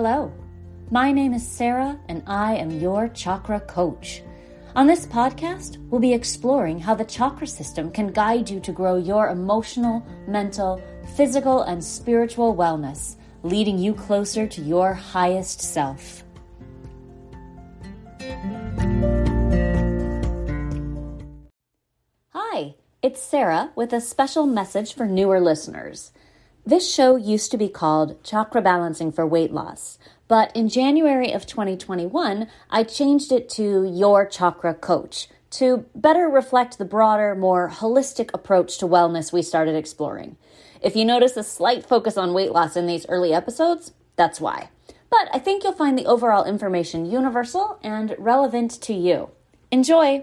Hello, my name is Sarah, and I am your chakra coach. On this podcast, we'll be exploring how the chakra system can guide you to grow your emotional, mental, physical, and spiritual wellness, leading you closer to your highest self. Hi, it's Sarah with a special message for newer listeners. This show used to be called Chakra Balancing for Weight Loss, but in January of 2021, I changed it to Your Chakra Coach to better reflect the broader, more holistic approach to wellness we started exploring. If you notice a slight focus on weight loss in these early episodes, that's why. But I think you'll find the overall information universal and relevant to you. Enjoy!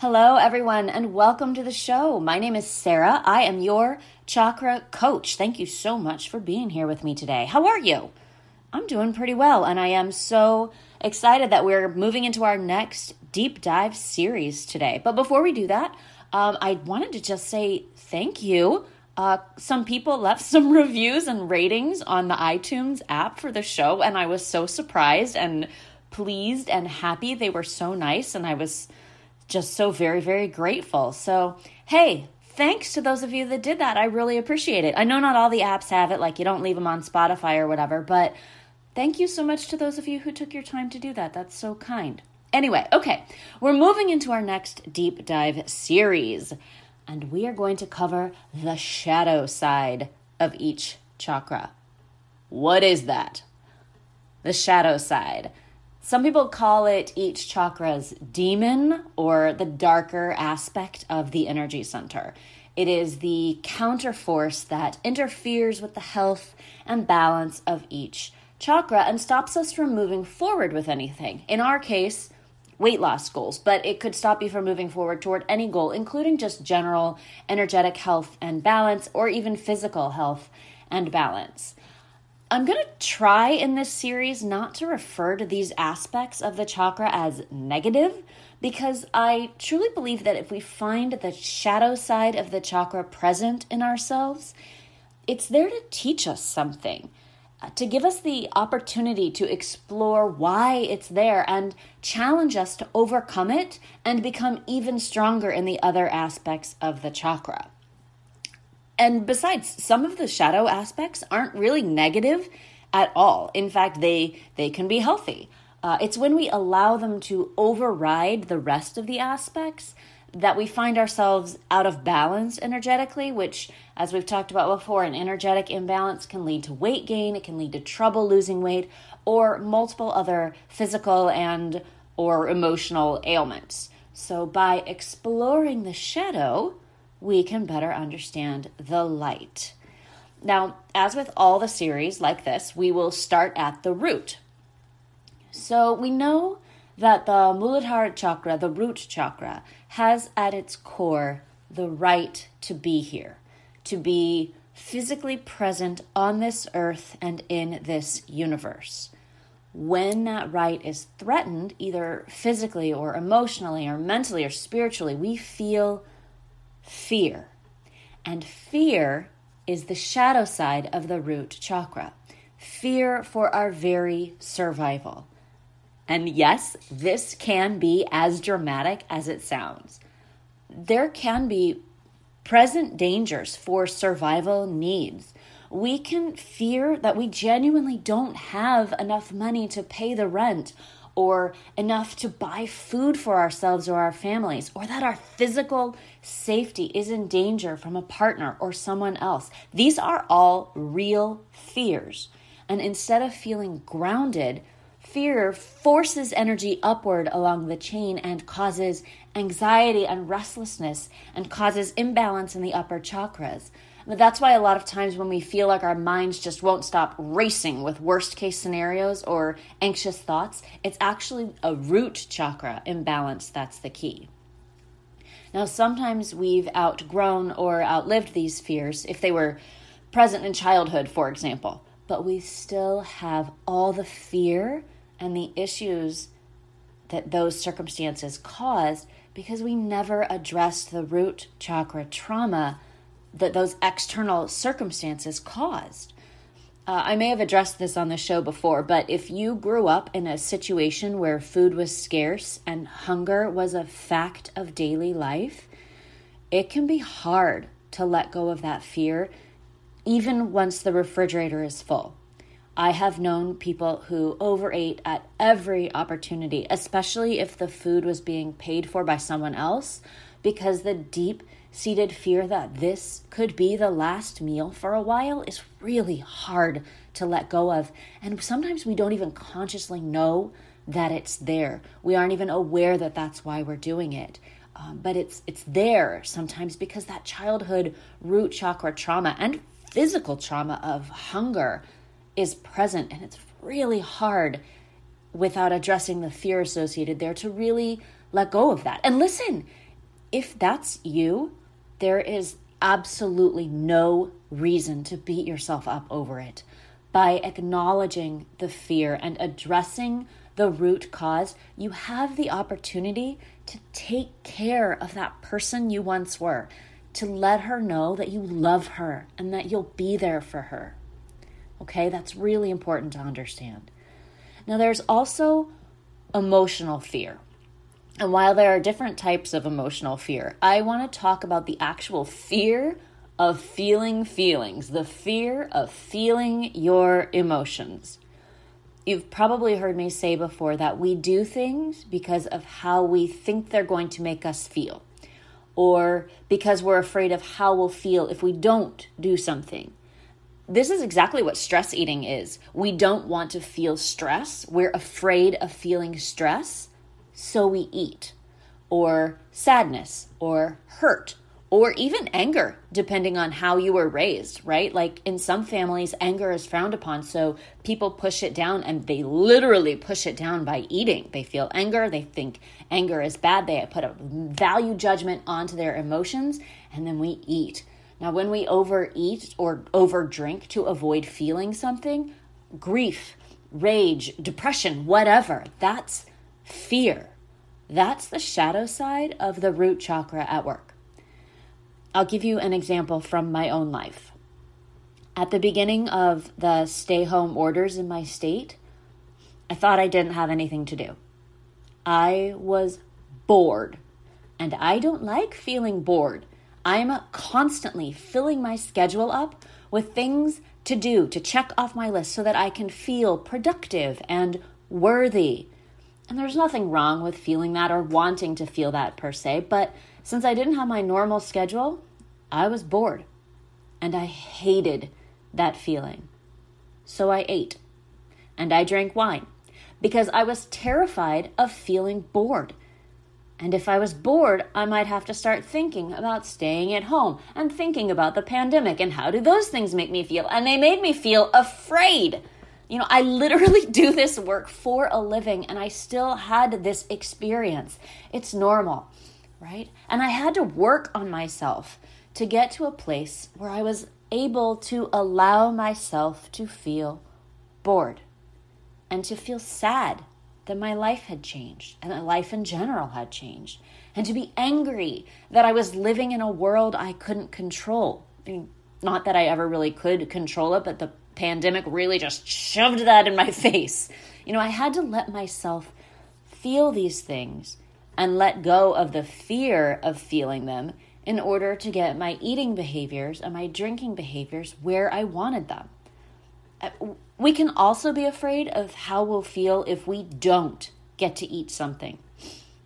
Hello, everyone, and welcome to the show. My name is Sarah. I am your chakra coach. Thank you so much for being here with me today. How are you? I'm doing pretty well, and I am so excited that we're moving into our next deep dive series today. But before we do that, um, I wanted to just say thank you. Uh, some people left some reviews and ratings on the iTunes app for the show, and I was so surprised and pleased and happy. They were so nice, and I was just so very, very grateful. So, hey, thanks to those of you that did that. I really appreciate it. I know not all the apps have it, like you don't leave them on Spotify or whatever, but thank you so much to those of you who took your time to do that. That's so kind. Anyway, okay, we're moving into our next deep dive series, and we are going to cover the shadow side of each chakra. What is that? The shadow side. Some people call it each chakra's demon or the darker aspect of the energy center. It is the counterforce that interferes with the health and balance of each chakra and stops us from moving forward with anything. In our case, weight loss goals, but it could stop you from moving forward toward any goal, including just general energetic health and balance or even physical health and balance. I'm going to try in this series not to refer to these aspects of the chakra as negative because I truly believe that if we find the shadow side of the chakra present in ourselves, it's there to teach us something, uh, to give us the opportunity to explore why it's there and challenge us to overcome it and become even stronger in the other aspects of the chakra. And besides, some of the shadow aspects aren't really negative at all. In fact, they they can be healthy. Uh, it's when we allow them to override the rest of the aspects that we find ourselves out of balance energetically, which, as we've talked about before, an energetic imbalance can lead to weight gain, it can lead to trouble losing weight, or multiple other physical and or emotional ailments. So by exploring the shadow, we can better understand the light. Now, as with all the series like this, we will start at the root. So we know that the Muladhara chakra, the root chakra, has at its core the right to be here, to be physically present on this earth and in this universe. When that right is threatened, either physically or emotionally or mentally or spiritually, we feel fear. And fear is the shadow side of the root chakra. Fear for our very survival. And yes, this can be as dramatic as it sounds. There can be present dangers for survival needs. We can fear that we genuinely don't have enough money to pay the rent or enough to buy food for ourselves or our families, or that our physical safety is in danger from a partner or someone else. These are all real fears. And instead of feeling grounded, fear forces energy upward along the chain and causes anxiety and restlessness and causes imbalance in the upper chakras. But that's why a lot of times when we feel like our minds just won't stop racing with worst case scenarios or anxious thoughts, it's actually a root chakra imbalance that's the key. Now, sometimes we've outgrown or outlived these fears if they were present in childhood, for example, but we still have all the fear and the issues that those circumstances caused because we never addressed the root chakra trauma that those external circumstances caused. Uh, I may have addressed this on the show before, but if you grew up in a situation where food was scarce and hunger was a fact of daily life, it can be hard to let go of that fear, even once the refrigerator is full. I have known people who overate at every opportunity, especially if the food was being paid for by someone else, because the deep seated fear that this could be the last meal for a while is really hard to let go of. And sometimes we don't even consciously know that it's there. We aren't even aware that that's why we're doing it. Um, but it's it's there sometimes because that childhood root chakra trauma and physical trauma of hunger is present and it's really hard without addressing the fear associated there to really let go of that. And listen, if that's you, there is absolutely no reason to beat yourself up over it. By acknowledging the fear and addressing the root cause, you have the opportunity to take care of that person you once were, to let her know that you love her and that you'll be there for her. Okay, that's really important to understand. Now, there's also emotional fear. And while there are different types of emotional fear, I want to talk about the actual fear of feeling feelings, the fear of feeling your emotions. You've probably heard me say before that we do things because of how we think they're going to make us feel, or because we're afraid of how we'll feel if we don't do something this is exactly what stress eating is. We don't want to feel stress. We're afraid of feeling stress, so we eat, or sadness, or hurt, or even anger, depending on how you were raised, right? Like in some families, anger is frowned upon, so people push it down and they literally push it down by eating. They feel anger, they think anger is bad, they put a value judgment onto their emotions, and then we eat now, when we overeat or overdrink to avoid feeling something, grief, rage, depression, whatever, that's fear. That's the shadow side of the root chakra at work. I'll give you an example from my own life. At the beginning of the stay home orders in my state, I thought I didn't have anything to do. I was bored, and I don't like feeling bored. I'm constantly filling my schedule up with things to do, to check off my list so that I can feel productive and worthy. And there's nothing wrong with feeling that or wanting to feel that per se, but since I didn't have my normal schedule, I was bored. And I hated that feeling. So I ate. And I drank wine because I was terrified of feeling bored and if I was bored, I might have to start thinking about staying at home and thinking about the pandemic and how do those things make me feel? And they made me feel afraid. You know, I literally do this work for a living and I still had this experience. It's normal, right? And I had to work on myself to get to a place where I was able to allow myself to feel bored and to feel sad that my life had changed and that life in general had changed, and to be angry that I was living in a world I couldn't control. I mean, not that I ever really could control it, but the pandemic really just shoved that in my face. You know, I had to let myself feel these things and let go of the fear of feeling them in order to get my eating behaviors and my drinking behaviors where I wanted them. Uh, we can also be afraid of how we'll feel if we don't get to eat something.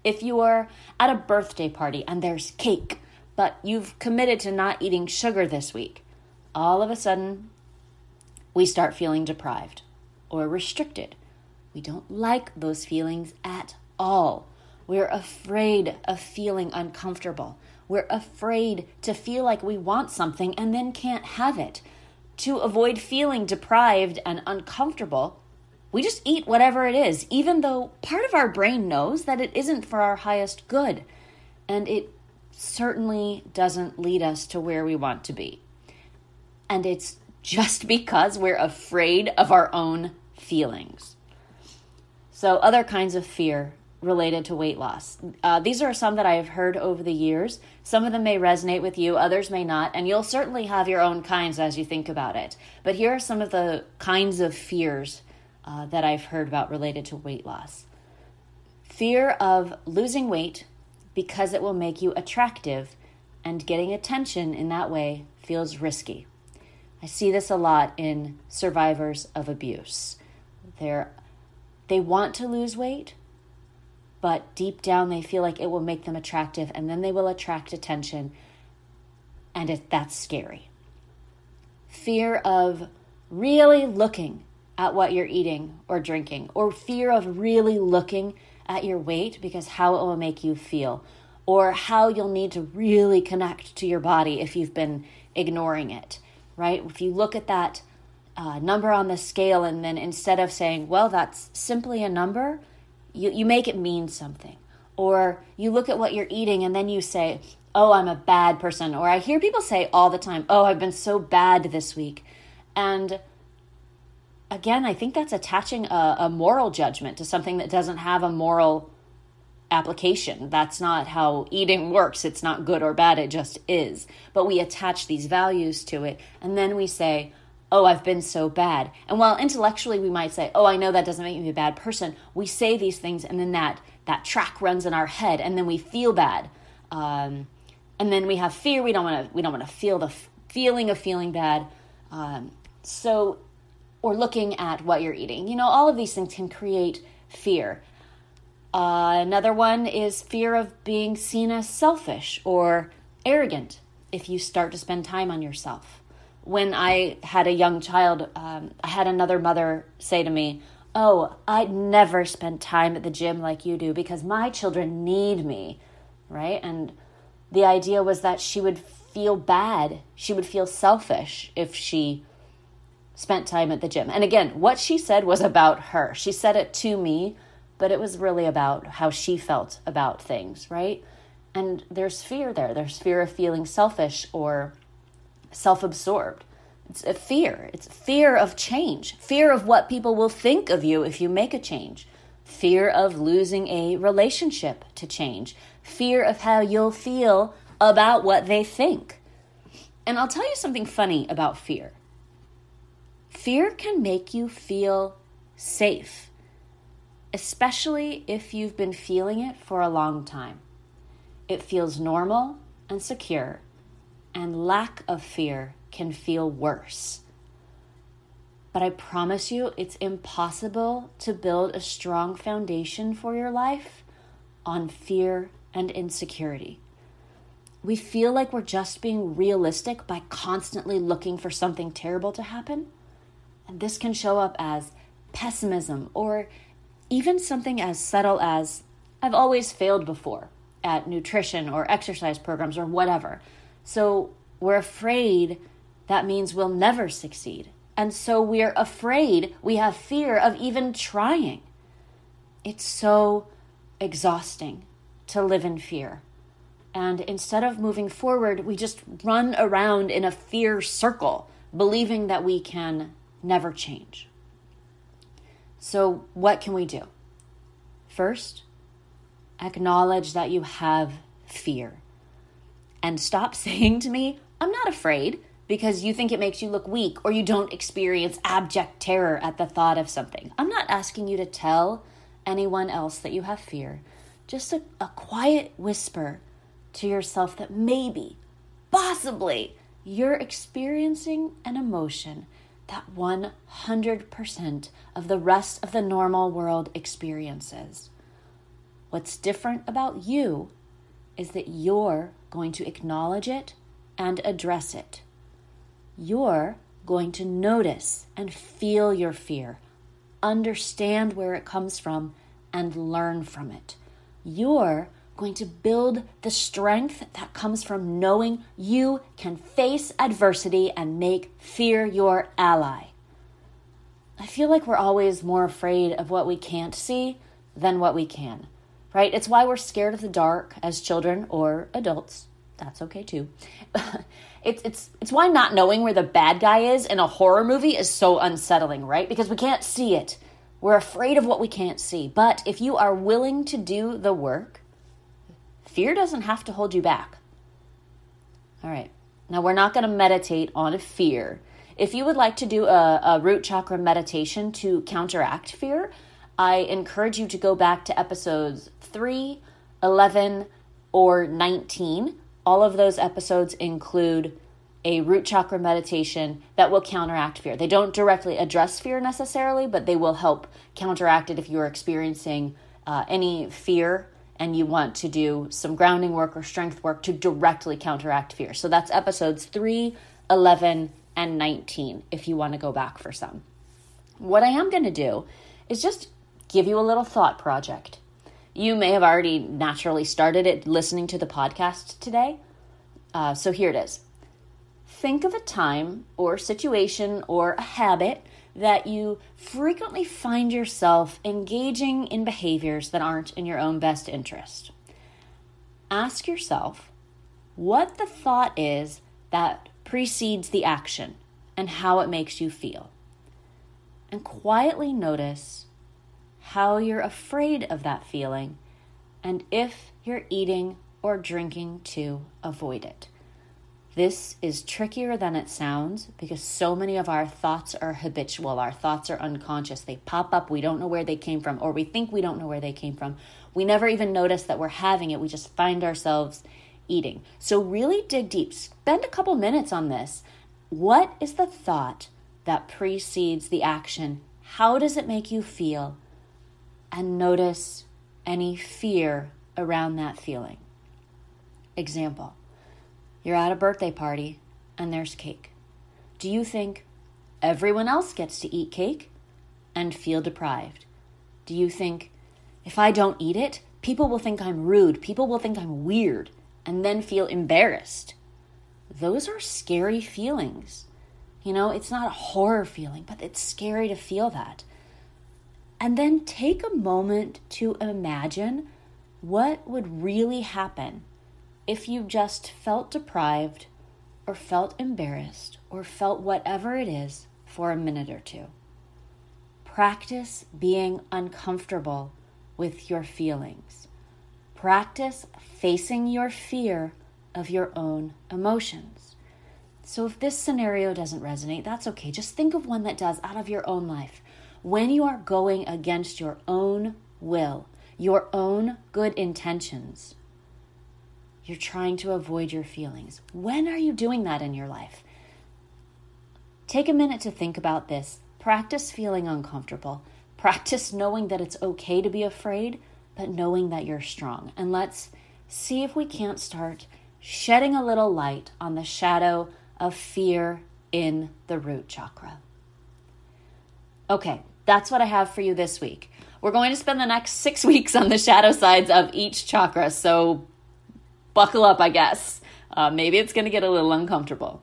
If you are at a birthday party and there's cake, but you've committed to not eating sugar this week, all of a sudden we start feeling deprived or restricted. We don't like those feelings at all. We're afraid of feeling uncomfortable. We're afraid to feel like we want something and then can't have it. To avoid feeling deprived and uncomfortable, we just eat whatever it is, even though part of our brain knows that it isn't for our highest good. And it certainly doesn't lead us to where we want to be. And it's just because we're afraid of our own feelings. So, other kinds of fear related to weight loss. Uh, these are some that I have heard over the years. Some of them may resonate with you, others may not, and you'll certainly have your own kinds as you think about it. But here are some of the kinds of fears uh, that I've heard about related to weight loss fear of losing weight because it will make you attractive, and getting attention in that way feels risky. I see this a lot in survivors of abuse. They're, they want to lose weight, but deep down they feel like it will make them attractive and then they will attract attention, and it, that's scary. Fear of really looking at what you're eating or drinking, or fear of really looking at your weight because how it will make you feel, or how you'll need to really connect to your body if you've been ignoring it, right? If you look at that uh, number on the scale and then instead of saying, well, that's simply a number, you, you make it mean something. Or you look at what you're eating and then you say, oh, I'm a bad person. Or I hear people say all the time, oh, I've been so bad this week. And again, I think that's attaching a, a moral judgment to something that doesn't have a moral application. That's not how eating works. It's not good or bad, it just is. But we attach these values to it, and then we say, Oh, I've been so bad. And while intellectually we might say, Oh, I know that doesn't make me a bad person, we say these things, and then that, that track runs in our head, and then we feel bad. Um, and then we have fear. We don't want to. We don't want to feel the f- feeling of feeling bad. Um, so or looking at what you're eating. You know, all of these things can create fear. Uh, another one is fear of being seen as selfish or arrogant if you start to spend time on yourself. When I had a young child, um, I had another mother say to me, Oh, I'd never spend time at the gym like you do because my children need me, right? And the idea was that she would feel bad, she would feel selfish if she spent time at the gym. And again, what she said was about her. She said it to me, but it was really about how she felt about things, right? And there's fear there. There's fear of feeling selfish or self absorbed. It's a fear. It's fear of change, fear of what people will think of you if you make a change, fear of losing a relationship to change, fear of how you'll feel about what they think. And I'll tell you something funny about fear. Fear can make you feel safe, especially if you've been feeling it for a long time. It feels normal and secure, and lack of fear can feel worse. But I promise you, it's impossible to build a strong foundation for your life on fear and insecurity. We feel like we're just being realistic by constantly looking for something terrible to happen and this can show up as pessimism or even something as subtle as I've always failed before at nutrition or exercise programs or whatever. So we're afraid that means we'll never succeed. And so we're afraid, we have fear of even trying. It's so exhausting to live in fear. And instead of moving forward, we just run around in a fear circle, believing that we can never change. So, what can we do? First, acknowledge that you have fear. And stop saying to me, I'm not afraid, because you think it makes you look weak or you don't experience abject terror at the thought of something. I'm not asking you to tell anyone else that you have fear. Just a, a quiet whisper to yourself that maybe, possibly, you're experiencing an emotion that 100% of the rest of the normal world experiences. What's different about you is that you're going to acknowledge it and address it. You're going to notice and feel your fear, understand where it comes from, and learn from it. You're going to build the strength that comes from knowing you can face adversity and make fear your ally. I feel like we're always more afraid of what we can't see than what we can, right? It's why we're scared of the dark as children or adults. That's okay too. it's it's it's why not knowing where the bad guy is in a horror movie is so unsettling, right? Because we can't see it. We're afraid of what we can't see. But if you are willing to do the work, fear doesn't have to hold you back. All right. Now, we're not going to meditate on fear. If you would like to do a, a, root chakra meditation to counteract fear, I encourage you to go back to episodes 3, 11, or 19. All of those episodes include a root chakra meditation that will counteract fear. They don't directly address fear necessarily, but they will help counteract it if you're experiencing uh, any fear and you want to do some grounding work or strength work to directly counteract fear. So that's episodes 3, 11, and 19 if you want to go back for some. What I am going to do is just give you a little thought project. You may have already naturally started it listening to the podcast today. Uh, so here it is think of a time or situation or a habit that you frequently find yourself engaging in behaviors that aren't in your own best interest. Ask yourself what the thought is that precedes the action and how it makes you feel. And quietly notice how you're afraid of that feeling and if you're eating or drinking to avoid it. This is trickier than it sounds because so many of our thoughts are habitual. Our thoughts are unconscious. They pop up. We don't know where they came from, or we think we don't know where they came from. We never even notice that we're having it. We just find ourselves eating. So, really dig deep. Spend a couple minutes on this. What is the thought that precedes the action? How does it make you feel? And notice any fear around that feeling. Example you're at a birthday party and there's cake. Do you think everyone else gets to eat cake and feel deprived? Do you think if I don't eat it, people will think I'm rude, people will think I'm weird, and then feel embarrassed? Those are scary feelings. You know, it's not a horror feeling, but it's scary to feel that. And then take a moment to imagine what would really happen if you just felt deprived or felt embarrassed or felt whatever it is for a minute or two. Practice being uncomfortable with your feelings. Practice facing your fear of your own emotions. So, if this scenario doesn't resonate, that's okay. Just think of one that does out of your own life. When you are going against your own will, your own good intentions, you're trying to avoid your feelings. When are you doing that in your life? Take a minute to think about this. Practice feeling uncomfortable. Practice knowing that it's okay to be afraid, but knowing that you're strong. And let's see if we can't start shedding a little light on the shadow of fear in the root chakra. Okay, that's what I have for you this week. We're going to spend the next six weeks on the shadow sides of each chakra, so buckle up, I guess. Uh, maybe it's going to get a little uncomfortable.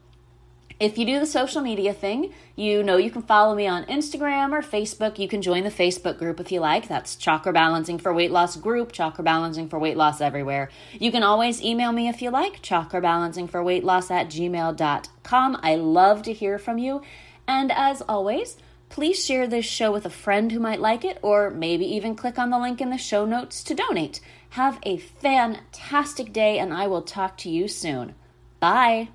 If you do the social media thing, you know you can follow me on Instagram or Facebook. You can join the Facebook group if you like. That's Chakra Balancing for Weight Loss group, Chakra Balancing for Weight Loss everywhere. You can always email me if you like, Chakra Balancing for Weight Loss at gmail.com. I love to hear from you. And as always, please share this show with a friend who might like it, or maybe even click on the link in the show notes to donate. Have a fantastic day, and I will talk to you soon. Bye.